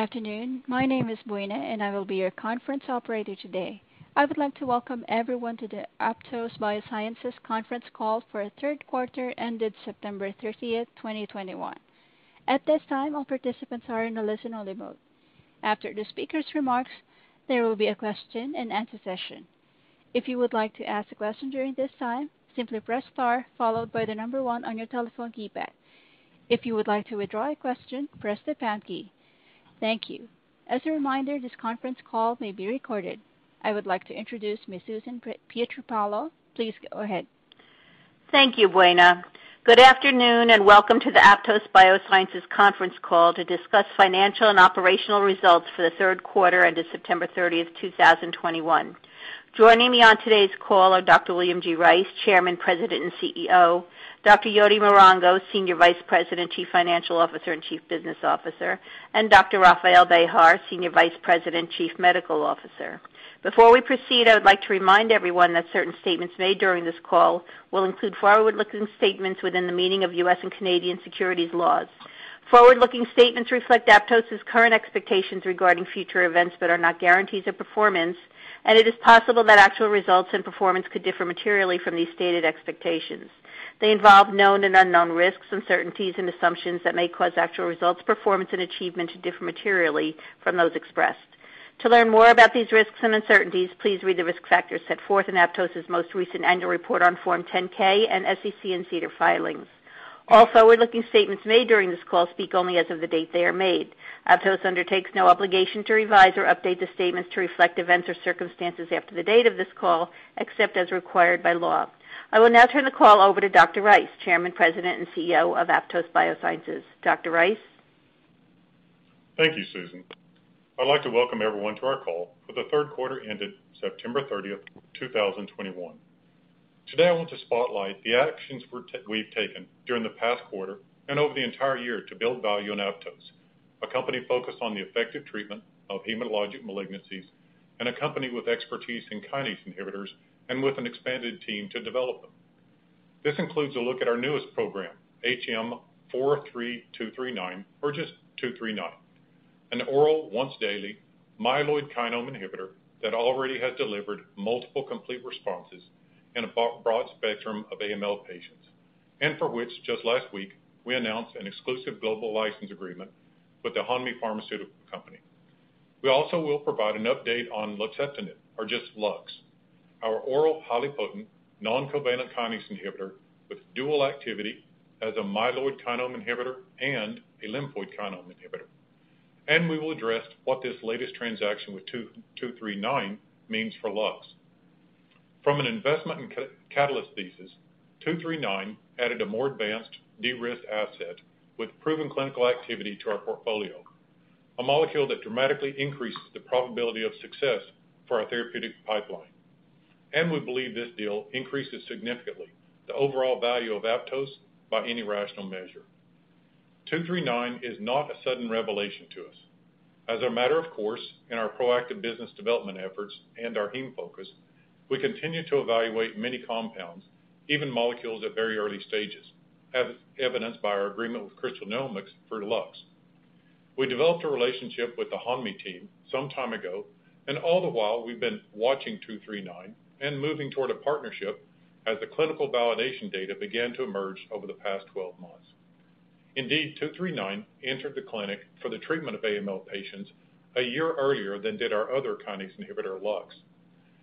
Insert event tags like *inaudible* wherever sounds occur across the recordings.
Afternoon. My name is Buena, and I will be your conference operator today. I would like to welcome everyone to the Aptose Biosciences conference call for third quarter ended September 30, 2021. At this time, all participants are in a listen-only mode. After the speaker's remarks, there will be a question-and-answer session. If you would like to ask a question during this time, simply press star followed by the number one on your telephone keypad. If you would like to withdraw a question, press the pound key. Thank you. As a reminder, this conference call may be recorded. I would like to introduce Ms. Susan Pietropaolo. Please go ahead. Thank you, Buena. Good afternoon, and welcome to the Aptose Biosciences conference call to discuss financial and operational results for the third quarter ended September 30, 2021. Joining me on today's call are Dr. William G. Rice, Chairman, President, and CEO, Dr. Yoty Marango, Senior Vice President, Chief Financial Officer, and Chief Business Officer, and Dr. Rafael Behar, Senior Vice President, Chief Medical Officer. Before we proceed, I would like to remind everyone that certain statements made during this call will include forward-looking statements within the meaning of U.S. and Canadian securities laws. Forward-looking statements reflect Aptose's current expectations regarding future events but are not guarantees of performance, and it is possible that actual results and performance could differ materially from these stated expectations. They involve known and unknown risks, uncertainties, and assumptions that may cause actual results, performance, and achievement to differ materially from those expressed. To learn more about these risks and uncertainties, please read the risk factors set forth in Aptose's most recent annual report on Form 10-K and SEC and SEDAR filings. All forward-looking statements made during this call speak only as of the date they are made. Aptose undertakes no obligation to revise or update the statements to reflect events or circumstances after the date of this call, except as required by law. I will now turn the call over to Dr. Rice, Chairman, President, and CEO of Aptose Biosciences. Dr. Rice? Thank you, Susan. I'd like to welcome everyone to our call for the third quarter ended September 30, 2021. Today, I want to spotlight the actions we've taken during the past quarter and over the entire year to build value in Aptose, a company focused on the effective treatment of hematologic malignancies and a company with expertise in kinase inhibitors and with an expanded team to develop them. This includes a look at our newest program, HM43239, or just 239, an oral once-daily myeloid kinome inhibitor that already has delivered multiple complete responses in a broad spectrum of AML patients, and for which just last week we announced an exclusive global license agreement with the Hanmi Pharmaceutical Company. We also will provide an update on luxeptinib, or just LUX, our oral, highly potent, non-covalent kinase inhibitor with dual activity as a myeloid kinome inhibitor and a lymphoid kinome inhibitor. And we will address what this latest transaction with 239 means for LUX. From an investment and catalyst thesis, 239 added a more advanced de-risked asset with proven clinical activity to our portfolio, a molecule that dramatically increases the probability of success for our therapeutic pipeline. And we believe this deal increases significantly the overall value of Aptose by any rational measure. 239 is not a sudden revelation to us. As a matter of course, in our proactive business development efforts and our heme focus, we continue to evaluate many compounds, even molecules at very early stages, as evidenced by our agreement with Crystal Genomics for LUX. We developed a relationship with the Hanmi team some time ago, and all the while we've been watching 239 and moving toward a partnership as the clinical validation data began to emerge over the past 12 months. Indeed, 239 entered the clinic for the treatment of AML patients a year earlier than did our other kinase inhibitor, LUX.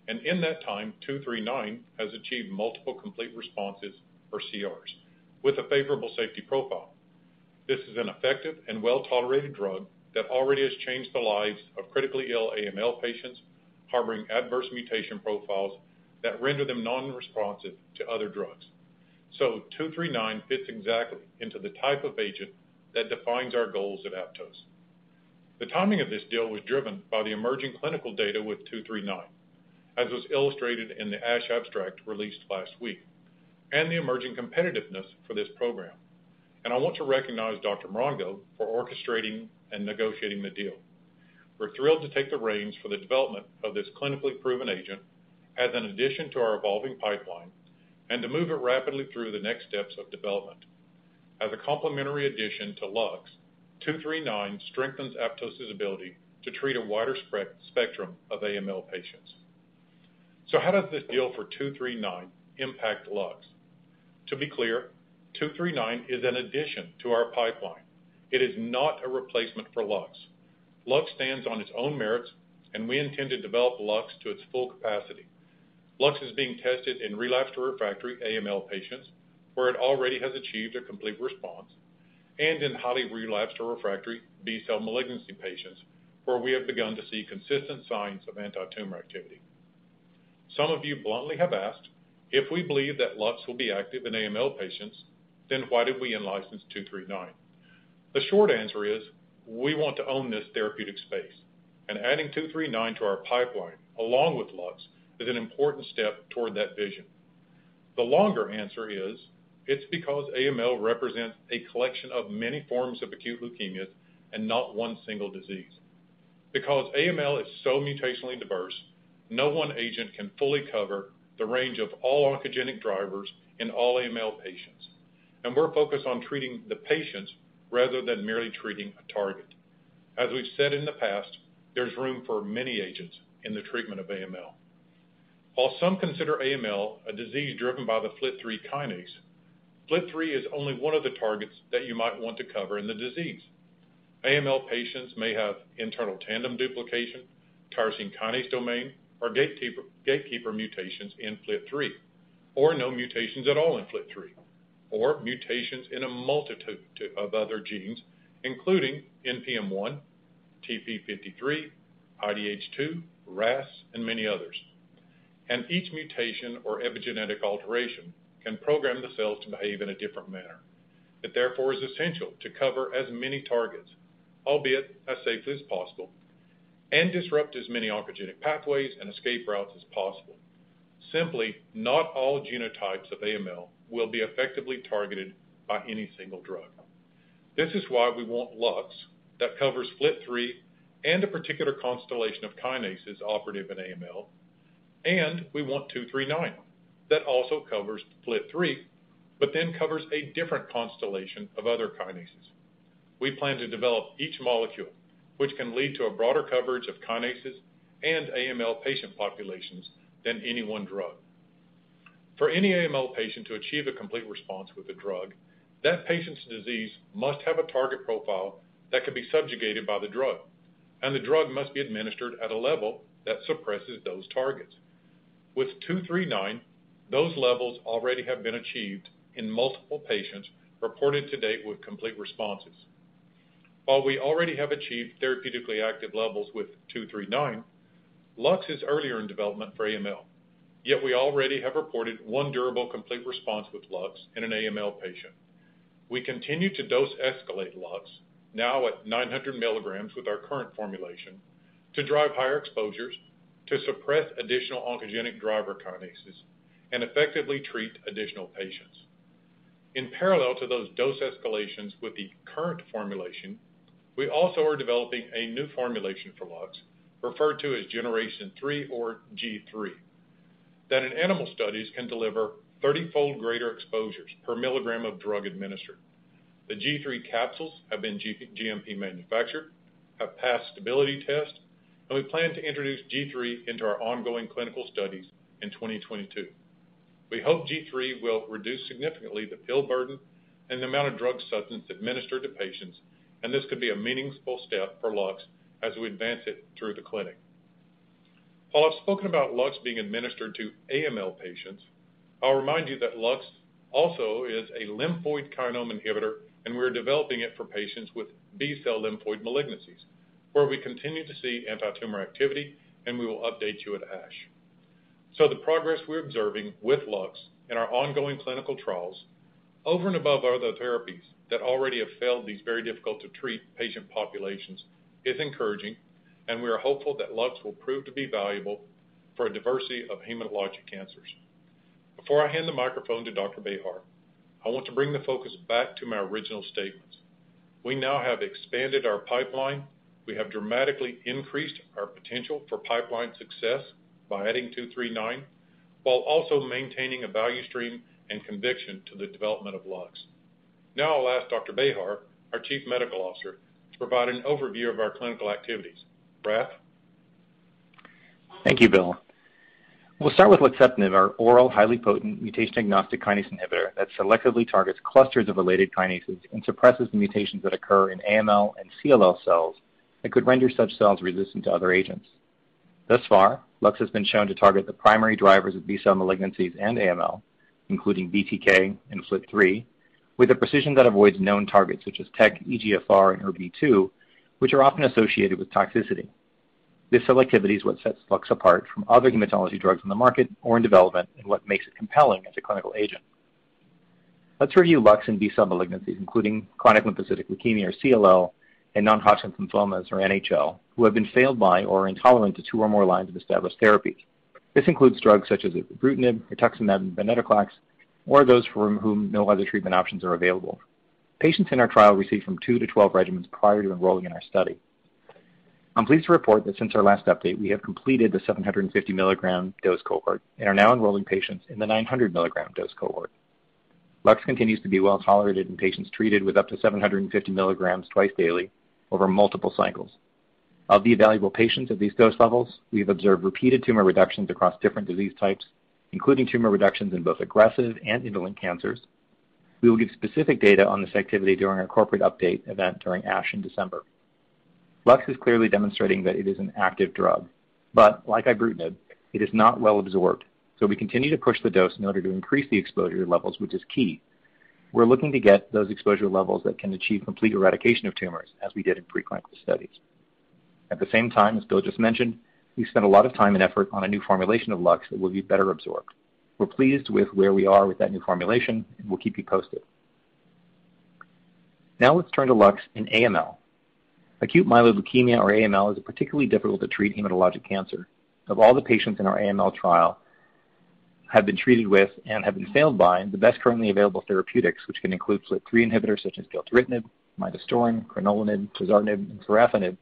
And in that time, 239 has achieved multiple complete responses, or CRs, with a favorable safety profile. This is an effective and well-tolerated drug that already has changed the lives of critically ill AML patients harboring adverse mutation profiles that render them non-responsive to other drugs. 239 fits exactly into the type of agent that defines our goals at Aptose. The timing of this deal was driven by the emerging clinical data with 239, as was illustrated in the ASH abstract released last week, and the emerging competitiveness for this program. And I want to recognize Dr. Marango for orchestrating and negotiating the deal. We're thrilled to take the reins for the development of this clinically proven agent as an addition to our evolving pipeline and to move it rapidly through the next steps of development. As a complementary addition to LUX, 239 strengthens Aptose' ability to treat a wider spectrum of AML patients. So how does this deal for 239 impact LUX? To be clear, 239 is an addition to our pipeline. It is not a replacement for LUX. LUX stands on its own merits, and we intend to develop LUX to its full capacity. LUX is being tested in relapsed or refractory AML patients, where it already has achieved a complete response, and in highly relapsed or refractory B-cell malignancy patients, where we have begun to see consistent signs of antitumor activity. Some of you bluntly have asked, if we believe that LUX will be active in AML patients, then why did we in-license 239? The short answer is, we want to own this therapeutic space, and adding 239 to our pipeline, along with LUX, is an important step toward that vision. The longer answer is, it's because AML represents a collection of many forms of acute leukemias and not one single disease. Because AML is so mutationally diverse, no one agent can fully cover the range of all oncogenic drivers in all AML patients. And we're focused on treating the patients rather than merely treating a target. As we've said in the past, there's room for many agents in the treatment of AML. While some consider AML a disease driven by the FLT3 kinase, FLT3 is only one of the targets that you might want to cover in the disease. AML patients may have internal tandem duplication, tyrosine kinase domain, or gatekeeper mutations in FLT3, or no mutations at all in FLT3, or mutations in a multitude of other genes, including NPM1, TP53, IDH2, RAS, and many others. And each mutation or epigenetic alteration can program the cells to behave in a different manner. It therefore is essential to cover as many targets, albeit as safely as possible, and disrupt as many oncogenic pathways and escape routes as possible. Simply, not all genotypes of AML will be effectively targeted by any single drug. This is why we want LUX that covers FLT3 and a particular constellation of kinases operative in AML, and we want 239 that also covers FLT3, but then covers a different constellation of other kinases. We plan to develop each molecule, which can lead to a broader coverage of kinases and AML patient populations than any one drug. For any AML patient to achieve a complete response with a drug, that patient's disease must have a target profile that can be subjugated by the drug, and the drug must be administered at a level that suppresses those targets. With 239, those levels already have been achieved in multiple patients reported to date with complete responses. While we already have achieved therapeutically active levels with 239, LUX is earlier in development for AML, yet we already have reported one durable complete response with LUX in an AML patient. We continue to dose escalate LUX, now at 900 milligrams with our current formulation, to drive higher exposures, to suppress additional oncogenic driver kinases, and effectively treat additional patients. In parallel to those dose escalations with the current formulation, we also are developing a new formulation for LUX, referred to as Generation 3 or G3, that in animal studies can deliver 30-fold greater exposures per milligram of drug administered. The G3 capsules have been GMP manufactured, have passed stability tests, and we plan to introduce G3 into our ongoing clinical studies in 2022. We hope G3 will reduce significantly the pill burden and the amount of drug substance administered to patients, and this could be a meaningful step for LUX as we advance it through the clinic. While I've spoken about LUX being administered to AML patients, I'll remind you that LUX also is a lymphoid kinome inhibitor, and we're developing it for patients with B-cell lymphoid malignancies, where we continue to see antitumor activity, and we will update you at ASH. So the progress we're observing with LUX in our ongoing clinical trials, over and above other therapies that already have failed these very difficult to treat patient populations, is encouraging, and we are hopeful that LUX will prove to be valuable for a diversity of hematologic cancers. Before I hand the microphone to Dr. Behar, I want to bring the focus back to my original statements. We now have expanded our pipeline. We have dramatically increased our potential for pipeline success by adding 239, while also maintaining a value stream and conviction to the development of LUX. Now I'll ask Dr. Behar, our Chief Medical Officer, to provide an overview of our clinical activities. Raf? Thank you, Bill. We'll start with luxeptinib, our oral, highly potent mutation-agnostic kinase inhibitor that selectively targets clusters of related kinases and suppresses the mutations that occur in AML and CLL cells that could render such cells resistant to other agents. Thus far, LUX has been shown to target the primary drivers of B-cell malignancies and AML, including BTK and FLT3, with a precision that avoids known targets such as TEC, EGFR, and ERBB2, which are often associated with toxicity. This selectivity is what sets LUX apart from other hematology drugs on the market or in development and what makes it compelling as a clinical agent. Let's review LUX in B-cell malignancies, including chronic lymphocytic leukemia or CLL and non-Hodgkin lymphomas or NHL, who have been failed by or are intolerant to two or more lines of established therapies. This includes drugs such as ibrutinib, rituximab, and venetoclax, or those for whom no other treatment options are available. Patients in our trial received from two to 12 regimens prior to enrolling in our study. I'm pleased to report that since our last update, we have completed the 750 mg dose cohort and are now enrolling patients in the 900 mg dose cohort. LUX continues to be well-tolerated in patients treated with up to 750 mg twice daily over multiple cycles. Of the evaluable patients at these dose levels, we have observed repeated tumor reductions across different disease types, including tumor reductions in both aggressive and indolent cancers. We will give specific data on this activity during our corporate update event during ASH in December. LUX is clearly demonstrating that it is an active drug, but like ibrutinib, it is not well absorbed, so we continue to push the dose in order to increase the exposure levels, which is key. We're looking to get those exposure levels that can achieve complete eradication of tumors, as we did in preclinical studies. At the same time, as Bill just mentioned, we spent a lot of time and effort on a new formulation of LUX that will be better absorbed. We're pleased with where we are with that new formulation, and we'll keep you posted. Now let's turn to LUX in AML. Acute myeloid leukemia, or AML, is a particularly difficult to treat hematologic cancer. Of all the patients in our AML trial have been treated with and have been failed by the best currently available therapeutics, which can include FLT3 inhibitors such as gilteritinib, midostaurin, crenolanib, quizartinib, and sorafenib,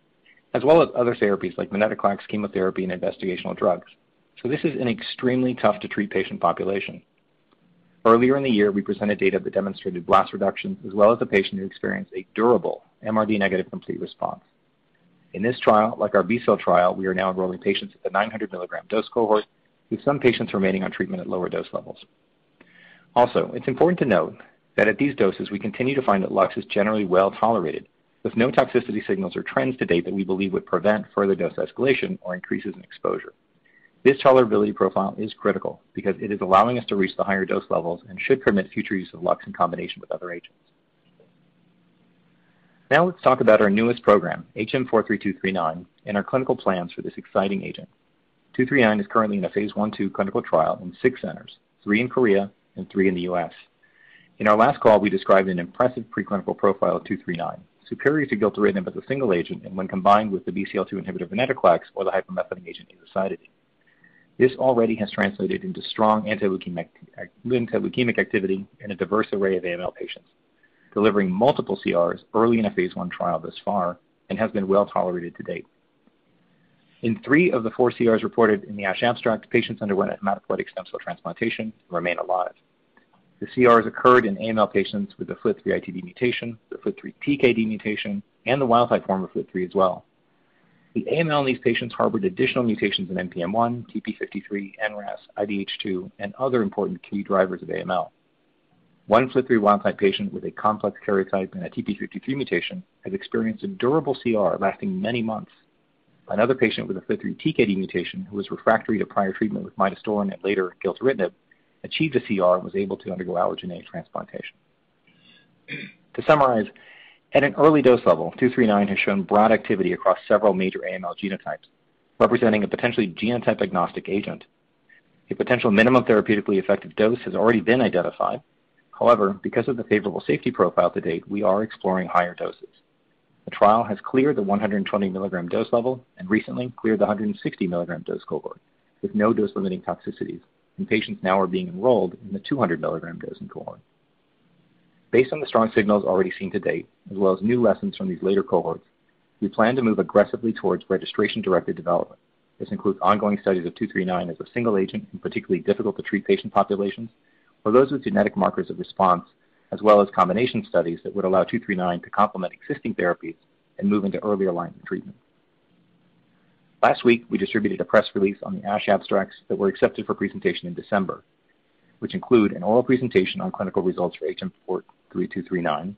as well as other therapies like venetoclax, chemotherapy, and investigational drugs. So this is an extremely tough-to-treat patient population. Earlier in the year, we presented data that demonstrated blast reductions as well as a patient who experienced a durable MRD negative complete response. In this trial, like our B-cell trial, we are now enrolling patients at the 900 mg dose cohort, with some patients remaining on treatment at lower dose levels. Also, it's important to note that at these doses, we continue to find that LUX is generally well-tolerated, with no toxicity signals or trends to date that we believe would prevent further dose escalation or increases in exposure. This tolerability profile is critical because it is allowing us to reach the higher dose levels and should permit future use of LUX in combination with other agents. Now let's talk about our newest program, HM43239, and our clinical plans for this exciting agent. 239 is currently in a phase I/II clinical trial in six centers, three in Korea and three in the U.S. In our last call, we described an impressive preclinical profile of 239, superior to gilteritinib as a single agent and when combined with the BCL-2 inhibitor venetoclax or the hypomethylating agent azacitidine. This already has translated into strong anti-leukemic activity in a diverse array of AML patients, delivering multiple CRs early in a phase I trial thus far and has been well-tolerated to date. In three of the four CRs reported in the ASH abstract, patients underwent hematopoietic stem cell transplantation and remain alive. The CRs occurred in AML patients with the FLT3-ITD mutation, the FLT3-TKD mutation, and the wild-type form of FLT3 as well. The AML in these patients harbored additional mutations in NPM1, TP53, NRAS, IDH2, and other important key drivers of AML. One FLT3 wild-type patient with a complex karyotype and a TP53 mutation has experienced a durable CR lasting many months. Another patient with a FLT3-TKD mutation who was refractory to prior treatment with midostaurin and later gilteritinib achieved a CR and was able to undergo allogeneic transplantation. To summarize, at an early dose level, 239 has shown broad activity across several major AML genotypes, representing a potentially genotype-agnostic agent. A potential minimum therapeutically effective dose has already been identified. However, because of the favorable safety profile to date, we are exploring higher doses. The trial has cleared the 120 mg dose level and recently cleared the 160 mg dose cohort with no dose-limiting toxicities, and patients now are being enrolled in the 200 mg dosing cohort. Based on the strong signals already seen to date, as well as new lessons from these later cohorts, we plan to move aggressively towards registration-directed development. This includes ongoing studies of 239 as a single agent in particularly difficult to treat patient populations or those with genetic markers of response, as well as combination studies that would allow 239 to complement existing therapies and move into earlier lines of treatment. Last week, we distributed a press release on the ASH abstracts that were accepted for presentation in December, which include an oral presentation on clinical results for HM43239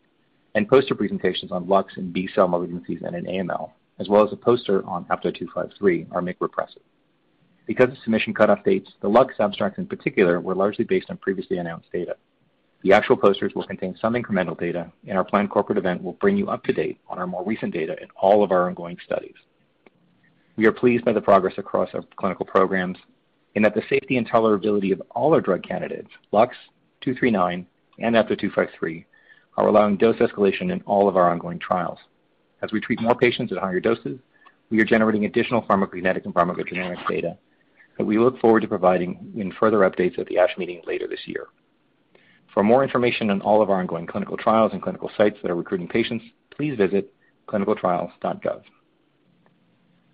and poster presentations on LUX in B-cell malignancies and in AML, as well as a poster on APTO-253, our MYC repressor. Because of submission cutoff dates, the LUX abstracts in particular were largely based on previously announced data. The actual posters will contain some incremental data, and our planned corporate event will bring you up to date on our more recent data in all of our ongoing studies. We are pleased by the progress across our clinical programs in that the safety and tolerability of all our drug candidates, LUX, 239, and APTO-253, are allowing dose escalation in all of our ongoing trials. As we treat more patients at higher doses, we are generating additional pharmacokinetic and pharmacodynamic data that we look forward to providing in further updates at the ASH meeting later this year. For more information on all of our ongoing clinical trials and clinical sites that are recruiting patients, please visit clinicaltrials.gov.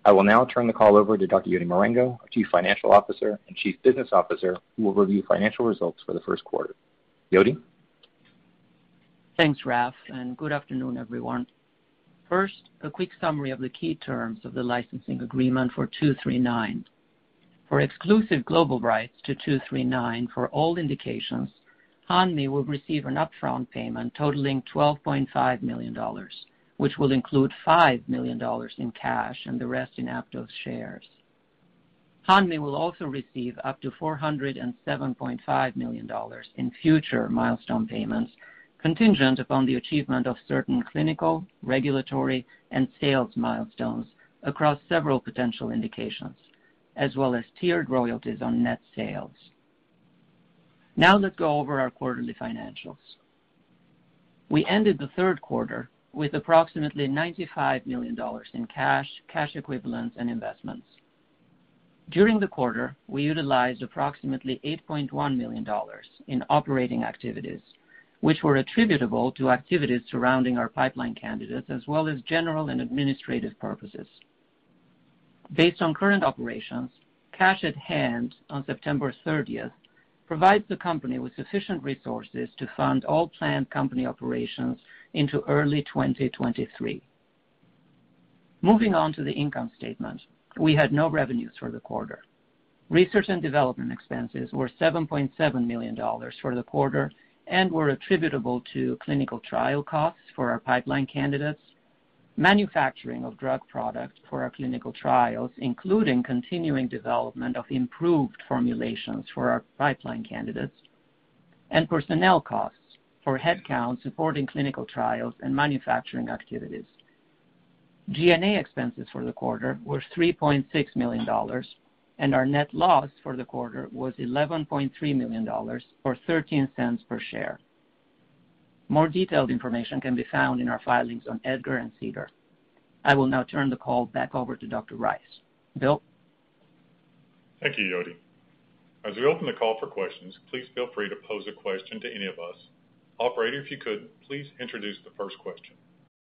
I will now turn the call over to Dr. Jody Marango, our Chief Financial Officer and Chief Business Officer, who will review financial results for the first quarter. Jody? Thanks, Raf, and good afternoon, everyone. First, a quick summary of the key terms of the licensing agreement for 239. For exclusive global rights to 239 for all indications, Hanmi will receive an upfront payment totaling $12.5 million, which will include $5 million in cash and the rest in Aptose shares. Hanmi will also receive up to $407.5 million in future milestone payments contingent upon the achievement of certain clinical, regulatory, and sales milestones across several potential indications, as well as tiered royalties on net sales. Now let's go over our quarterly financials. We ended the third quarter with approximately $95 million in cash cash equivalents, and investments. During the quarter, we utilized approximately $8.1 million in operating activities, which were attributable to activities surrounding our pipeline candidates as well as general and administrative purposes. Based on current operations, cash at hand on September 30th provides the company with sufficient resources to fund all planned company operations into early 2023. Moving on to the income statement. We had no revenues for the quarter. Research and development expenses were $7.7 million for the quarter and were attributable to clinical trial costs for our pipeline candidates, manufacturing of drug product for our clinical trials, including continuing development of improved formulations for our pipeline candidates, and personnel costs for headcount supporting clinical trials and manufacturing activities. G&A expenses for the quarter were $3.6 million, and our net loss for the quarter was $11.3 million or $0.13 per share. More detailed information can be found in our filings on EDGAR and SEDAR. I will now turn the call back over to Dr. Rice. Bill? Thank you, Jody. As we open the call for questions, please feel free to pose a question to any of us. Operator, if you could, please introduce the first question.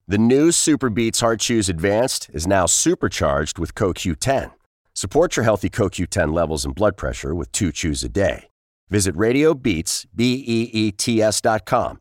The new SuperBeets Heart-Chews Advanced is now supercharged with CoQ10. Support your healthy CoQ10 levels and blood pressure with two chews a day. Visit RadioBeets, B-E-E-T-S dot com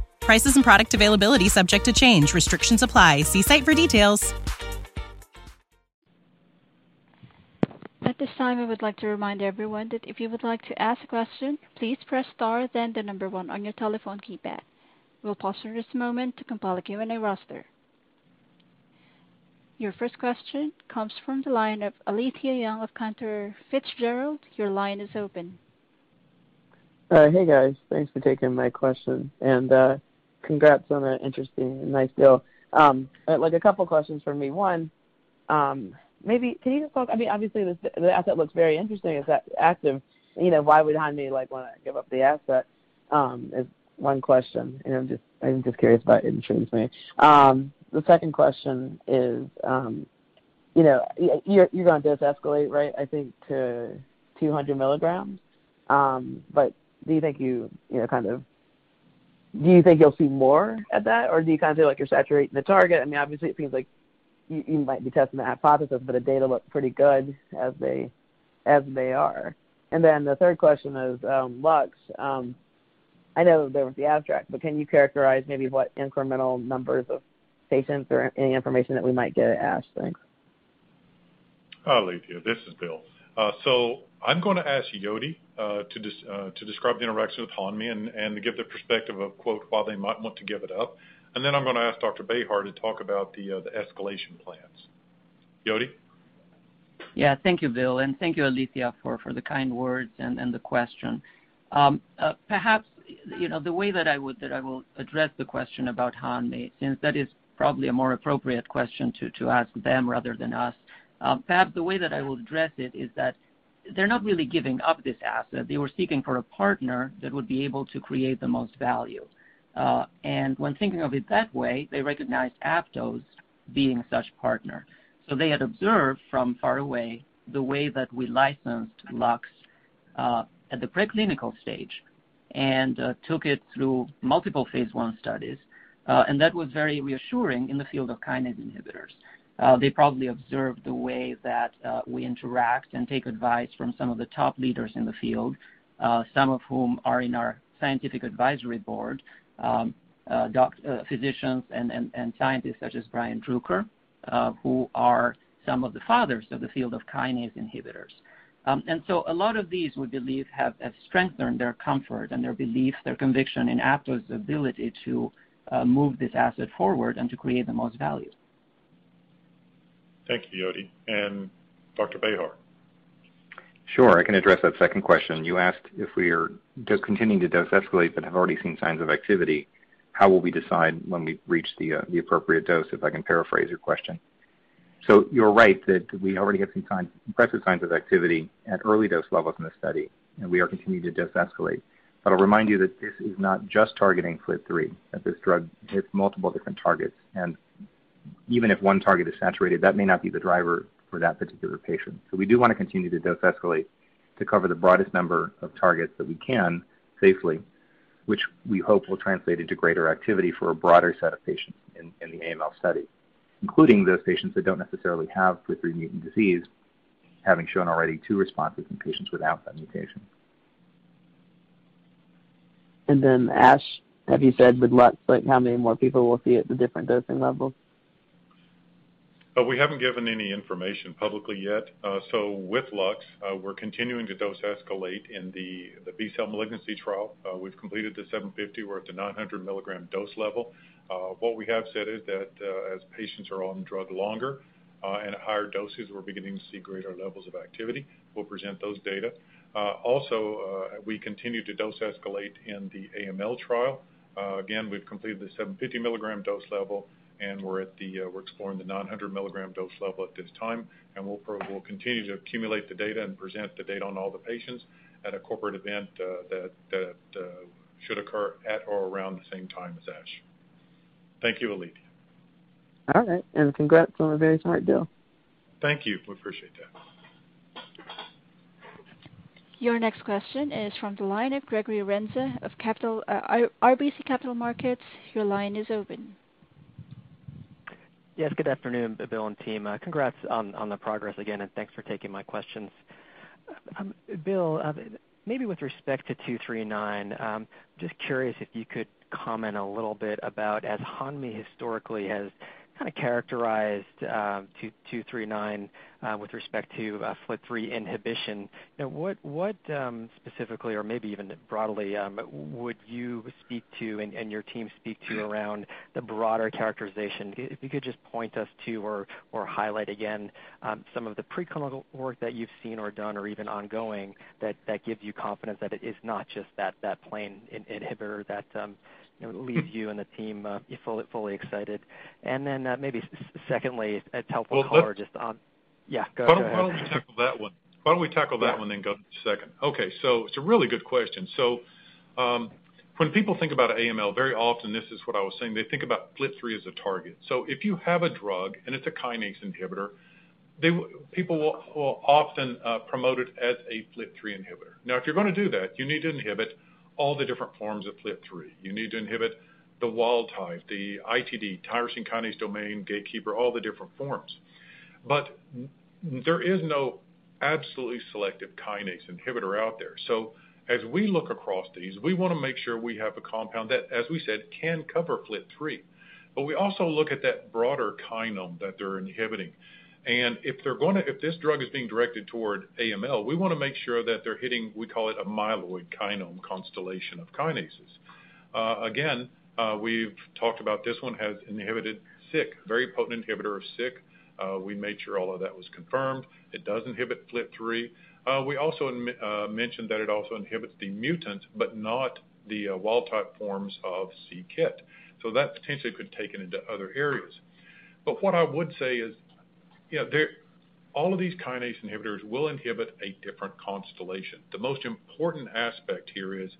Prices and product availability subject to change. Restrictions apply. See site for details. At this time, I would like to remind everyone that if you would like to ask a question, please press star then the number one on your telephone keypad. We'll pause for just a moment to compile a Q&A roster. Your first question comes from the line of Alethia Young of Cantor Fitzgerald. Your line is open. Uh, hey, guys. Thanks for taking my question, and uh, congrats on an interesting and nice deal. Um, uh, like a couple questions from me. One, um, maybe can you just talk. I mean, obviously the asset looks very interesting. It's active. You know, why would Hanmi like wanna give up the asset, um, is one question. And I'm just I'm just curious about it intrigues me. The second question is, you know, you're gonna dose escalate, right, I think to 200 milligrams. But do you think you you know, kind of do you think you'll see more at that, or do you kind of feel like you're saturating the target? I mean, obviously it seems like you might be testing the hypothesis, but the data look pretty good as they as they are. And then the third question is, um, LUX. Um, I know there was the abstract, but can you characterize maybe what incremental numbers of patients or any information that we might get at ASH? Thanks. Alethia, this is Bill. I'm gonna ask Jodi uh, to uh, to describe the interaction with Hanmi and and to give the perspective of quote, why they might want to give it up. And then I'm gonna ask Dr. Behar to talk about the uh, the escalation plans. Jodi? Yeah. Thank you, Bill, and thank you, Alethia, for for the kind words and and the question. Um, perhaps, you know, the way that I would, that I will address the question about Hanmi, since that is probably a more appropriate question to ask them rather than us. Perhaps the way that I will address it is that they're not really giving up this asset. They were seeking for a partner that would be able to create the most value. Uh, and when thinking of it that way, they recognized Aptose being such partner. So they had observed from far away the way that we licensed LUX uh, at the preclinical stage and uh, took it through multiple phase one studies. Uh, and that was very reassuring in the field of kinase inhibitors. Uh, they probably observed the way that uh, we interact and take advice from some of the top leaders in the field, uh, some of whom are in our scientific advisory board, um, physicians and scientists such as Brian Druker, who are some of the fathers of the field of kinase inhibitors. Um, and so a lot of these, we believe, have strengthened their comfort and their belief, their conviction in Aptose's ability to move this asset forward and to create the most value. Thank you, Jodi. Dr. Behar. Sure. I can address that second question. You asked if we are continuing to dose escalate but have already seen signs of activity, how will we decide when we reach the uh, appropriate dose, if I can paraphrase your question. So you're right that we already have seen impressive signs of activity at early dose levels in the study, and we are continuing to dose escalate. But I'll remind you that this is not just targeting FLT3, that this drug hits multiple different targets. Even if one target is saturated, that may not be the driver for that particular patient. So we do wanna continue to dose escalate to cover the broadest number of targets that we can safely, which we hope will translate into greater activity for a broader set of patients in the AML study, including those patients that don't necessarily have FLT3 mutant disease, having shown already two responses in patients without that mutation. And then, Ash, have you said with LUX, like how many more people we'll see at the different dosing levels? We haven't given any information publicly yet. Uh so with LUX, uh, we're continuing to dose escalate in the B-cell malignancy trial. Uh, we've completed the 750. We're at the 900 milligram dose level. Uh, what we have said is that, as patients are on drug longer, and at higher doses, we're beginning to see greater levels of activity. We'll present those data. Also, we continue to dose escalate in the AML trial. Again, we've completed the 750 milligram dose level, and we're at the uh we're exploring the 900 milligram dose level at this time. And we'll continue to accumulate the data and present the data on all the patients at a corporate event uh, that uh, should occur at or around the same time as ASH. Thank you, Alethia. All right. And congrats on a very smart deal. Thank you. We appreciate that. Your next question is from the line of Gregory Renza of uh, RBC Capital Markets. Your line is open. Yes, good afternoon, Bill and team. Uh, congrats on the progress again, and thanks for taking my questions. Um, Bill, uh, maybe with respect to 239, um, just curious if you could comment a little bit about, as Hanmi historically has kinda characterized um, 239 uh, with respect to uh, FLT3 inhibition. What um, specifically or maybe even broadly um, would you speak to and your team speak to around the broader characterization? If you could just point us to or highlight again some of the preclinical work that you've seen or done or even ongoing that gives you confidence that it is not just that plain inhibitor that leaves you and the team fully excited. And then uh maybe secondly, it's helpful color just on. Yeah, go ahead. Why don't we *laughs* tackle that one? Why don't we tackle that one, then go to the second? Okay. So it's a really good question. So um when people think about AML, very often, this is what I was saying, they think about FLT3 as a target. So if you have a drug and it's a kinase inhibitor, people will often promote it as a FLT3 inhibitor. Now, if you're gonna do that, you need to inhibit all the different forms of FLT3. You need to inhibit the wild type, the ITD, tyrosine kinase domain, gatekeeper, all the different forms. But there is no absolutely selective kinase inhibitor out there. So as we look across these, we wanna make sure we have a compound that, as we said, can cover FLT3. But We also look at that broader kinome that they're inhibiting. And if this drug is being directed toward AML, we wanna make sure that they're hitting, we call it a myeloid kinome constellation of kinases. Uh, again, uh, we've talked about this one has inhibited SYK, very potent inhibitor of SYK. Uh, we made sure all of that was confirmed. It does inhibit FLT3. We also mentioned that it also inhibits the mutant, but not the wild type forms of c-KIT. So that potentially could take it into other areas. But what I would say is, all of these kinase inhibitors will inhibit a different constellation. The most important aspect here is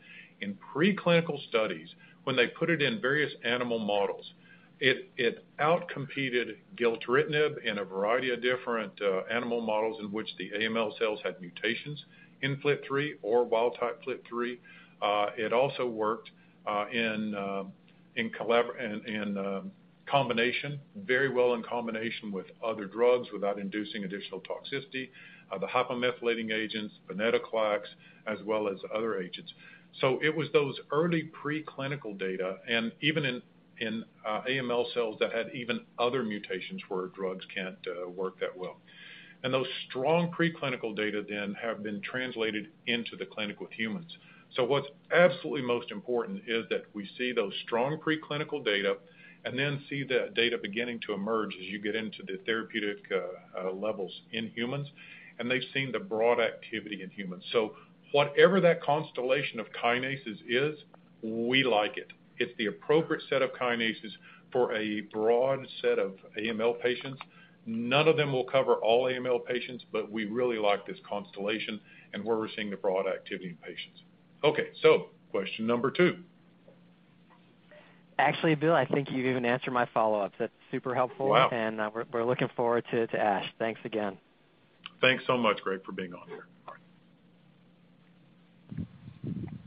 in preclinical studies, when they put it in various animal models, it outcompeted gilteritinib in a variety of different uh, animal models in which the AML cells had mutations in FLT3 or wild type FLT3. Uh, it also worked uh, in um, combination very well in combination with other drugs without inducing additional toxicity, uh, the hypomethylating agents, venetoclax, as well as other agents. So it was those early preclinical data, and even in uh, AML cells that had even other mutations where drugs can't uh, work that well. And those strong preclinical data then have been translated into the clinic with humans. So what's absolutely most important is that we see those strong preclinical data and then see the data beginning to emerge as you get into the therapeutic uh, uh, levels in humans, and they've seen the broad activity in humans. So whatever that constellation of kinases is, we like it. It's the appropriate set of kinases for a broad set of AML patients. None of them will cover all AML patients, but we really like this constellation and where we're seeing the broad activity in patients. Okay, so question number two. Actually, Bill, I think you've even answered my follow-ups. That's super helpful. Wow. Uh, we're looking forward to ASH. Thanks again. Thanks so much, Greg, for being on here.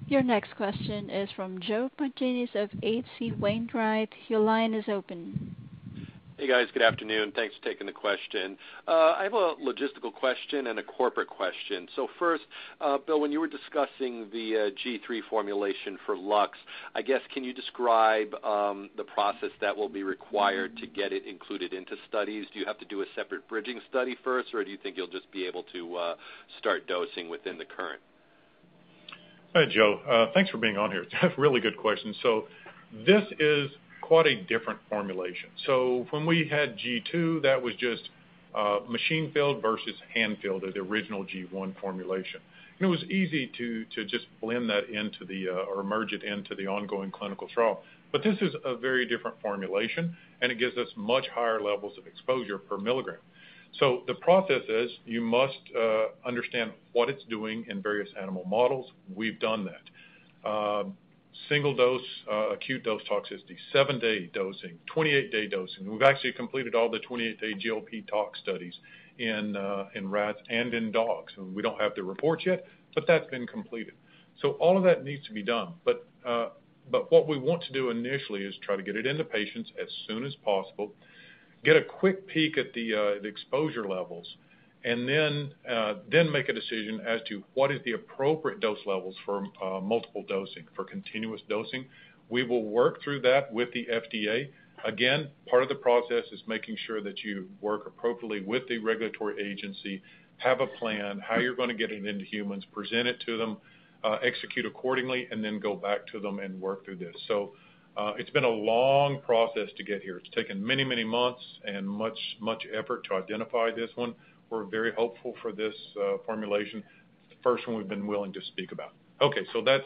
Your next question is from Joe Pantginis of H.C. Wainwright. Your line is open. Hey, guys. Good afternoon. Thanks for taking the question. Uh, I have a logistical question and a corporate question. First, uh, Bill, when you were discussing the uh, G3 formulation for LUX, I guess, can you describe um, the process that will be required to get it included into studies? Do you have to do a separate bridging study first, or do you think you'll just be able to start dosing within the current? Hi, Joe. Thanks for being on here. *laughs* Really good question. So this is quite a different formulation. So when we had G2, that was just uh, machine filled versus hand filled as the original G1 formulation. It was easy to just blend that into the uh, or merge it into the ongoing clinical trial. But this is a very different formulation, and it gives us much higher levels of exposure per milligram. So the process is you must uh, understand what it's doing in various animal models. We've done that. Um, Single dose uh, acute dose toxicity, seven-day dosing, 28-day dosing. We've actually completed all the 28-day GLP tox studies uh, in rats and in dogs. We don't have the reports yet, but that's been completed. So all of that needs to be done. Uh, but what we want to do initially is try to get it into patients as soon as possible, get a quick peek at the exposure levels, and uh, then make a decision as to what is the appropriate dose levels for uh, multiple dosing, for continuous dosing. We will work through that with the FDA. Again, part of the process is making sure that you work appropriately with the regulatory agency, have a plan, how you're gonna get it into humans, present it to them, uh, execute accordingly, and then go back to them and work through this. So uh it's been a long process to get here. It's taken many, many months and much, much effort to identify this one. We're very hopeful for this uh, formulation. It's the first one we've been willing to speak about. Okay, so that's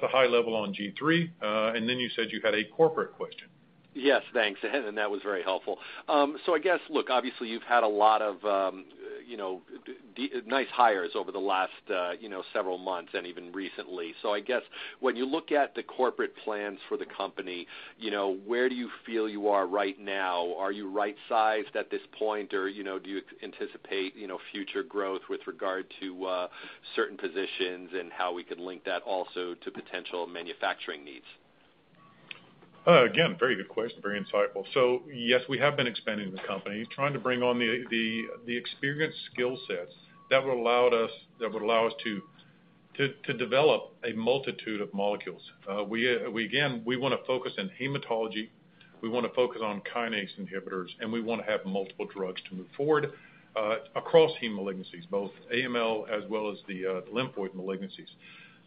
the high level on G3. Uh, and Then you said you had a corporate question. Yes, thanks. *laughs* And that was very helpful. Um, so I guess, look, obviously you've had a lot of, um, you know, nice hires over the last, uh, you know, several months and even recently. So I guess when you look at the corporate plans for the company, you know, where do you feel you are right now? Are you right-sized at this point? Or, you know, do you anticipate, you know, future growth with regard to uh, certain positions and how we could link that also to potential manufacturing needs? Uh, again, very good question, very insightful. So yes, we have been expanding the company, trying to bring on the the experienced skill sets that would allow us that would allow us to to develop a multitude of molecules. Uh we uh, again we wanna focus in hematology, we wanna focus on kinase inhibitors, and we wanna have multiple drugs to move forward uh, across heme malignancies, both AML as well as the lymphoid malignancies.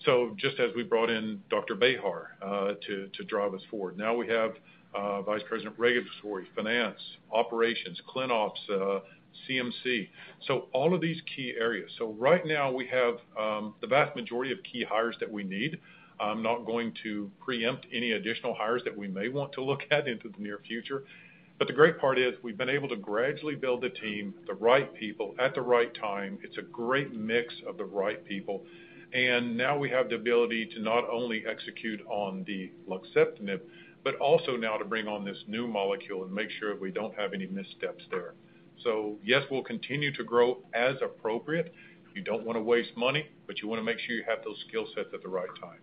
So just as we brought in Dr. Bejar uh, to drive us forward. Now we have uh, Vice President Regulatory, Finance, Operations, ClinOps, CMC. Uh, so all of these key areas. So right now we have um, the vast majority of key hires that we need. I'm not going to preempt any additional hires that we may want to look *laughs* at into the near future. But the great part is we've been able to gradually build a team, the right people at the right time. It's a great mix of the right people. And now we have the ability to not only execute on the luxeptinib, but also now to bring on this new molecule and make sure we don't have any missteps there. So yes, we'll continue to grow as appropriate. You don't wanna waste money, but you wanna make sure you have those skill sets at the right time.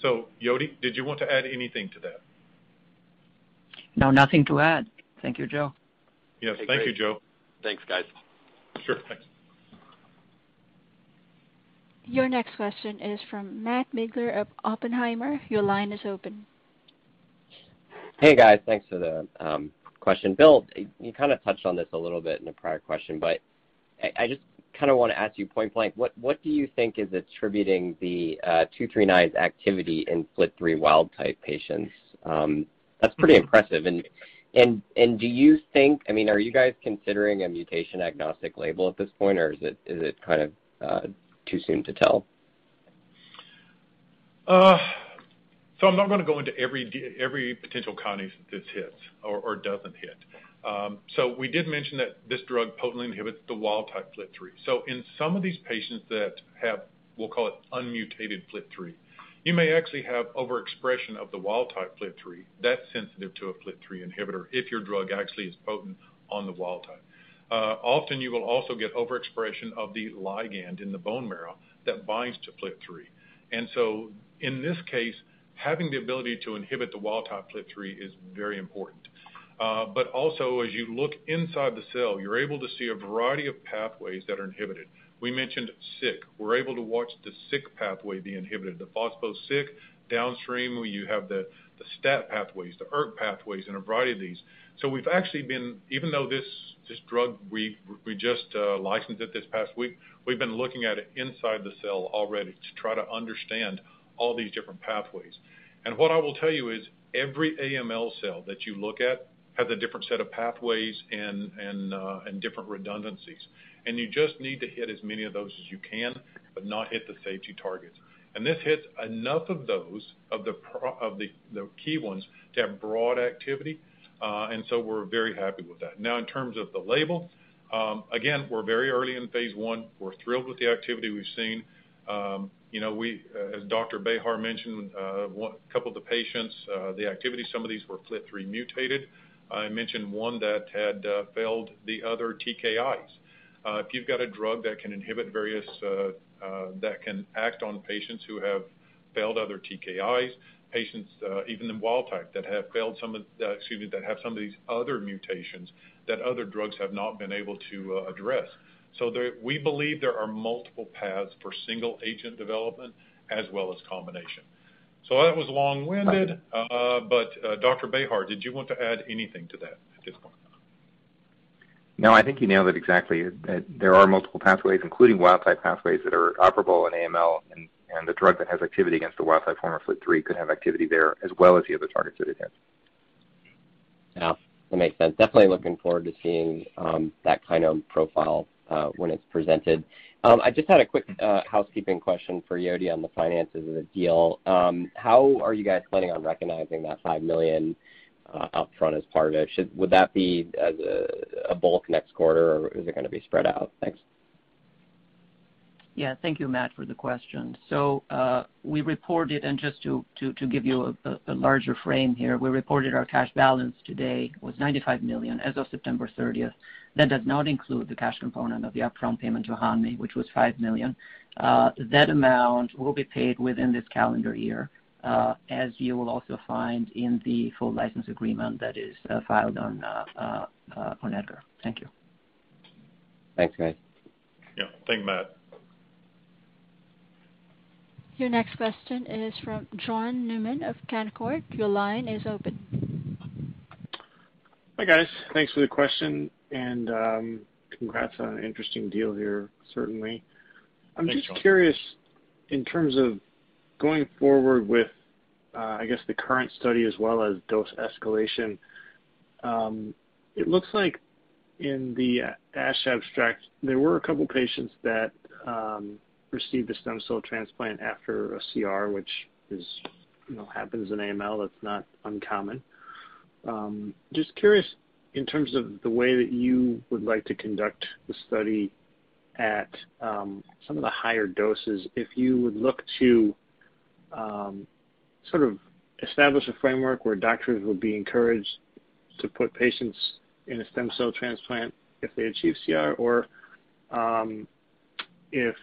So Jodi, did you want to add anything to that? No, nothing to add. Thank you, Joe. Yes. Thank you, Joe. Thanks, guys. Sure. Thanks. Your next question is from Matt Biegler of Oppenheimer. Your line is open. Hey, guys. Thanks for the um, question. Bill, you kinda touched on this a little bit in a prior question, but I just kinda wanna ask you point blank, what do you think is attributing the uh, 239's activity in FLT3 wild type patients? Um, that's pretty mm-hmm. impressive. And do you think, I mean, are you guys considering a mutation agnostic label at this point, or is it kind of uh, too soon to tell? Uh so I'm not gonna go into every potential kinase that this hits or doesn't hit. Um so we did mention that this drug potently inhibits the wild type FLT3. So In some of these patients that have, we'll call it unmutated FLT3, you may actually have overexpression of the wild type FLT3 that's sensitive to a FLT3 inhibitor if your drug actually is potent on the wild type. Uh, often you will also get overexpression of the ligand in the bone marrow that binds to FLT3. and so In this case, having the ability to inhibit the wild type FLT3 is very important. Uh, but also as you look inside the cell, you're able to see a variety of pathways that are inhibited. We mentioned Syk. We're able to watch the Syk pathway be inhibited, the phospho-Syk. Downstream, where you have the the STAT pathways, the ERK pathways, and a variety of these. So we've actually been even though this this drug we we just licensed it this past week, we've been looking at it inside the cell already to try to understand all these different pathways. And what I will tell you is every AML cell that you look at has a different set of pathways and and, uh, and different redundancies. And you just need to hit as many of those as you can, but not hit the safety targets. And this hits enough of those of the key ones to have broad activity. Uh and so we're very happy with that. Now, in terms of the label, um, again, we're very early in phase I. We're thrilled with the activity we've seen. Um, you know, as Dr. Bejar mentioned, uh, a couple of the patients, uh, the activity, some of these were FLT3 mutated. I mentioned one that had uh, failed the other TKIs. If you've got a drug that can inhibit various Uh, that can act on patients who have failed other TKIs, patients uh, even in wild type that have failed uh, some of these other mutations that other drugs have not been able to address. So we believe there are multiple paths for single agent development as well as combination. So that was long-winded, but Dr. Bejar, did you want to add anything to that at this point? No, I think you nailed it exactly. There are multiple pathways, including wild-type pathways that are operable in AML, and and the drug that has activity against the wild-type form of FLT3 could have activity there as well as the other targets that it hits. Yeah, that makes sense. Definitely looking forward to seeing um, that kind of profile uh, when it's presented. Um, I just had a quick uh, housekeeping question for Jodi on the finances of the deal. Um, how are you guys planning on recognizing that $5 million upfront as part of it? Would that be as a bulk next quarter, or is it gonna be spread out? Thanks. Yeah. Thank you, Matt, for the question. So uh we reported, and just to give you a larger frame here, we reported our cash balance today was 95 million as of September 30th. That does not include the cash component of the upfront payment to Hanmi, which was $5 million. That amount will be paid within this calendar year, Uh, as you will also find in the full license agreement that is uh, filed uh, on EDGAR. Thank you. Thanks, guys. Yeah. Thank you, Matt. Your next question is from John Newman of Canaccord. Your line is open. Hi, guys. Thanks for the question, and um, congrats on an interesting deal here, certainly. Thanks, John. I'm just curious, in terms of going forward with, uh, I guess, the current study as well as dose escalation, um, it looks like in the uh, ASH abstract, there were a couple patients that um, received a stem cell transplant after a CR, which is, you know, happens in AML. That's not uncommon. Um, just curious in terms of the way that you would like to conduct the study at some of the higher doses, if you would look to Um, sort of establish a framework where doctors would be encouraged to put patients in a stem cell transplant if they achieve CR, or um, if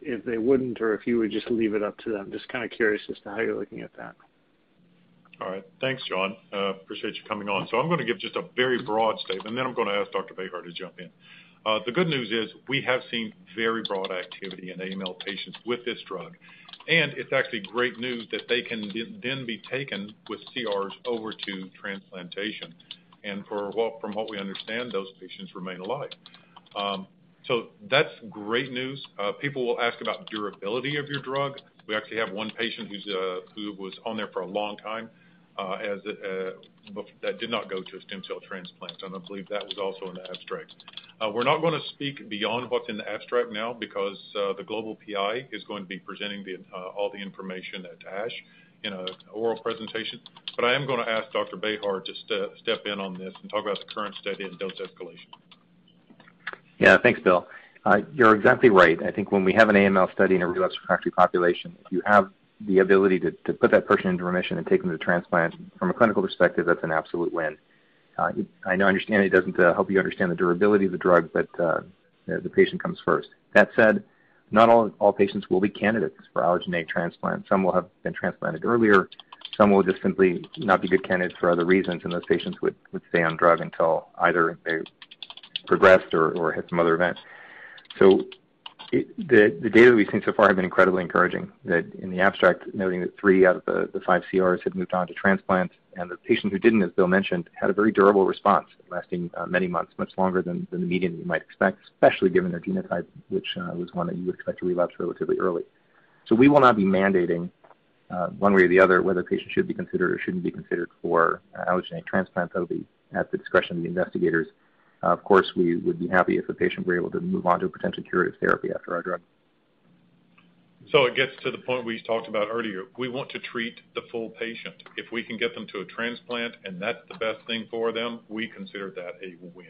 if they wouldn't, or if you would just leave it up to them. Just kinda curious as to how you're looking at that. All right. Thanks, John. Uh, appreciate you coming on. So I'm gonna give just a very broad statement, and then I'm gonna ask Dr. Bejar to jump in. Uh, the good news is we have seen very broad activity in AML patients with this drug, it's actually great news that they can then be taken with CRs over to transplantation. And from what we understand, those patients remain alive. Um so that's great news. People will ask about durability of your drug. We actually have one patient who was on there for a long time, Uh, uh, that did not go to a stem cell transplant, and I believe that was also in the abstract. Uh, we're not gonna speak beyond what's in the abstract now because the global PI is going to be presenting all the information at ASH in an oral presentation. But I am gonna ask Dr. Bejar to step in on this and talk about the current study and dose escalation. Yeah. Thanks, Bill. You're exactly right. I think when we have an AML study in a relapsed refractory population, if you have the ability to to put that person into remission and take them to transplant, from a clinical perspective, that's an absolute win. Uh, I know, understand it doesn't uh, help you understand the durability of the drug, but uh, the patient comes first. That said, not all all patients will be candidates for allogeneic transplant. Some will have been transplanted earlier, some will just simply not be good candidates for other reasons, and those patients would would stay on drug until either they progressed or or had some other event. The data we've seen so far have been incredibly encouraging, that in the abstract noting that three out of the five CRs had moved on to transplant, and the patient who didn't, as Bill mentioned, had a very durable response lasting uh, many months, much longer than the median you might expect, especially given their genotype, which uh, was one that you would expect to relapse relatively early. So we will not be mandating uh, one way or the other whether patients should be considered or shouldn't be considered for allogeneic transplant. That'll be at the discretion of the investigators. Uh, of course, we would be happy if a patient were able to move on to a potentially curative therapy after our drug. So It gets to the point we talked about earlier. We want to treat the full patient. If we can get them to a transplant and that's the best thing for them, we consider that a win.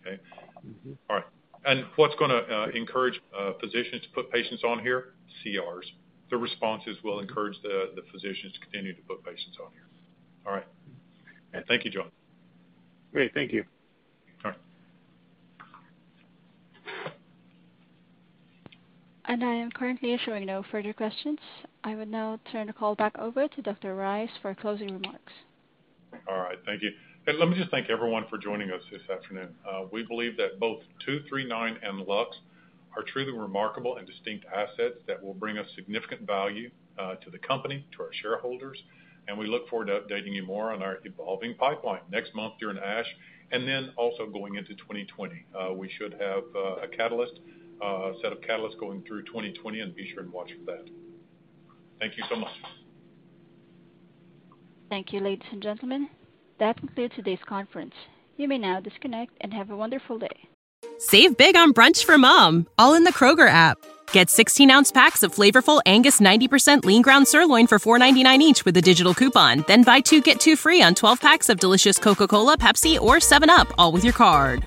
Okay? Mm-hmm. All right. And What's gonna uh, encourage uh, physicians to put patients on here? CRs. The responses will encourage the physicians to continue to put patients on here. All right. Thank you, John. Great. Thank you. All right. I am currently showing no further questions. I would now turn the call back over to Dr. Rice for closing remarks. All right. Thank you. Let me just thank everyone for joining us this afternoon. Uh, we believe that both 239 and LUX are truly remarkable and distinct assets that will bring us significant value uh, to the company, to our shareholders, and we look forward to updating you more on our evolving pipeline next month during ASH, and then also going into 2020. Uh, we should have a Uh, set of catalysts going through 2020, and be sure and watch for that. Thank you so much. Thank you, ladies and gentlemen. That concludes today's conference. You may now disconnect and have a wonderful day. Save big on brunch for mom, all in the Kroger app. Get 16-ounce packs of flavorful Angus 90% lean ground sirloin for $4.99 each with a digital coupon. Then buy two, get two free on 12 packs of delicious Coca-Cola, Pepsi, or 7-Up, all with your card.